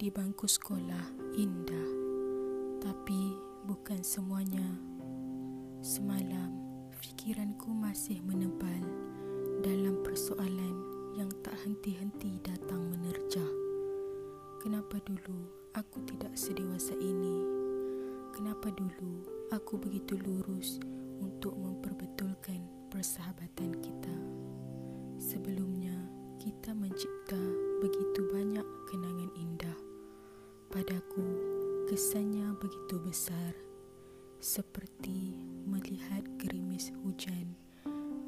di bangku sekolah indah, tapi bukan semuanya. Semalam, fikiranku masih menebal dalam persoalan yang tak henti-henti datang menerjah. Kenapa dulu aku tidak sedewasa ini? Kenapa dulu aku begitu lurus untuk memperbetulkan Padaku, kesannya begitu besar, seperti melihat gerimis hujan,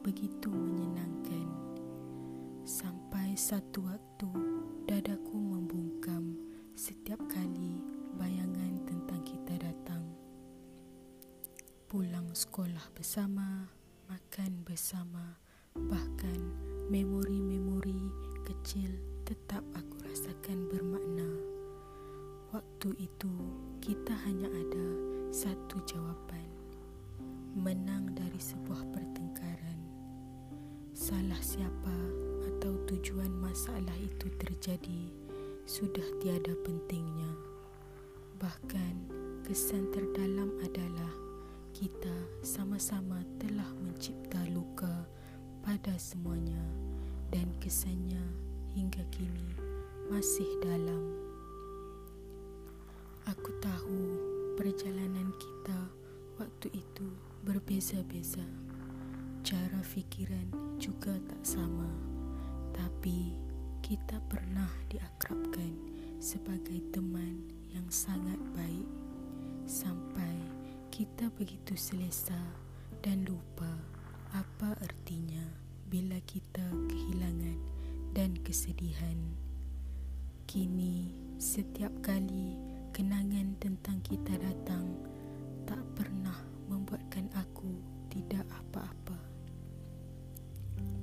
begitu menyenangkan. Sampai satu waktu, dadaku membungkam setiap kali bayangan tentang kita datang. Pulang sekolah bersama, makan bersama, bahkan memori-memori kecil tetap aku rasakan bermakna. Waktu itu kita hanya ada satu jawapan. Menang dari sebuah pertengkaran. Salah siapa atau tujuan masalah itu terjadi sudah tiada pentingnya. Bahkan kesan terdalam adalah kita sama-sama telah mencipta luka pada semuanya dan kesannya hingga kini masih dalam. Aku tahu perjalanan kita waktu itu berbeza-beza. Cara fikiran juga tak sama. Tapi kita pernah diakrabkan sebagai teman yang sangat baik sampai kita begitu selesa dan lupa apa artinya bila kita kehilangan dan kesedihan. Kini, setiap kali kenangan tentang kita datang, tak pernah membuatkan aku tidak apa-apa.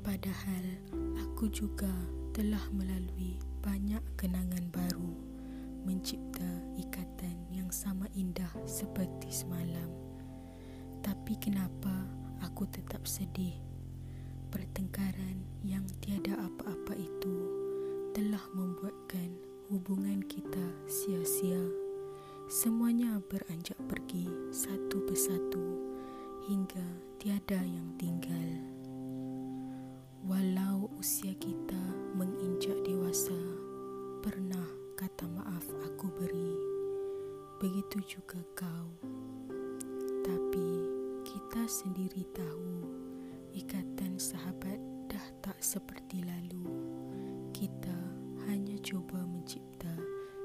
Padahal, aku juga telah melalui banyak kenangan baru, mencipta ikatan yang sama indah seperti semalam. Tapi kenapa aku tetap sedih. Pertengkaran yang tiada apa-apa itu telah membuatkan hubungan kita sia-sia. Semuanya beranjak pergi satu persatu hingga tiada yang tinggal. Walau usia kita menginjak dewasa, pernah kata maaf aku beri. Begitu juga kau. Tapi kita sendiri tahu ikatan sahabat dah tak seperti cuba mencipta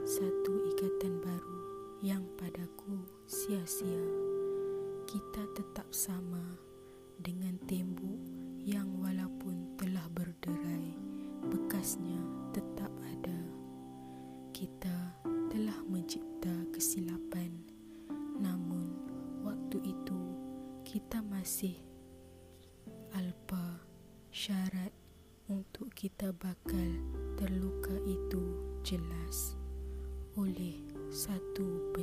satu ikatan baru yang padaku sia-sia. Kita tetap sama dengan tembok yang walaupun telah berderai, bekasnya tetap ada. Kita telah mencipta kesilapan, namun waktu itu kita masih alpa syarat kita bakal terluka itu jelas oleh satu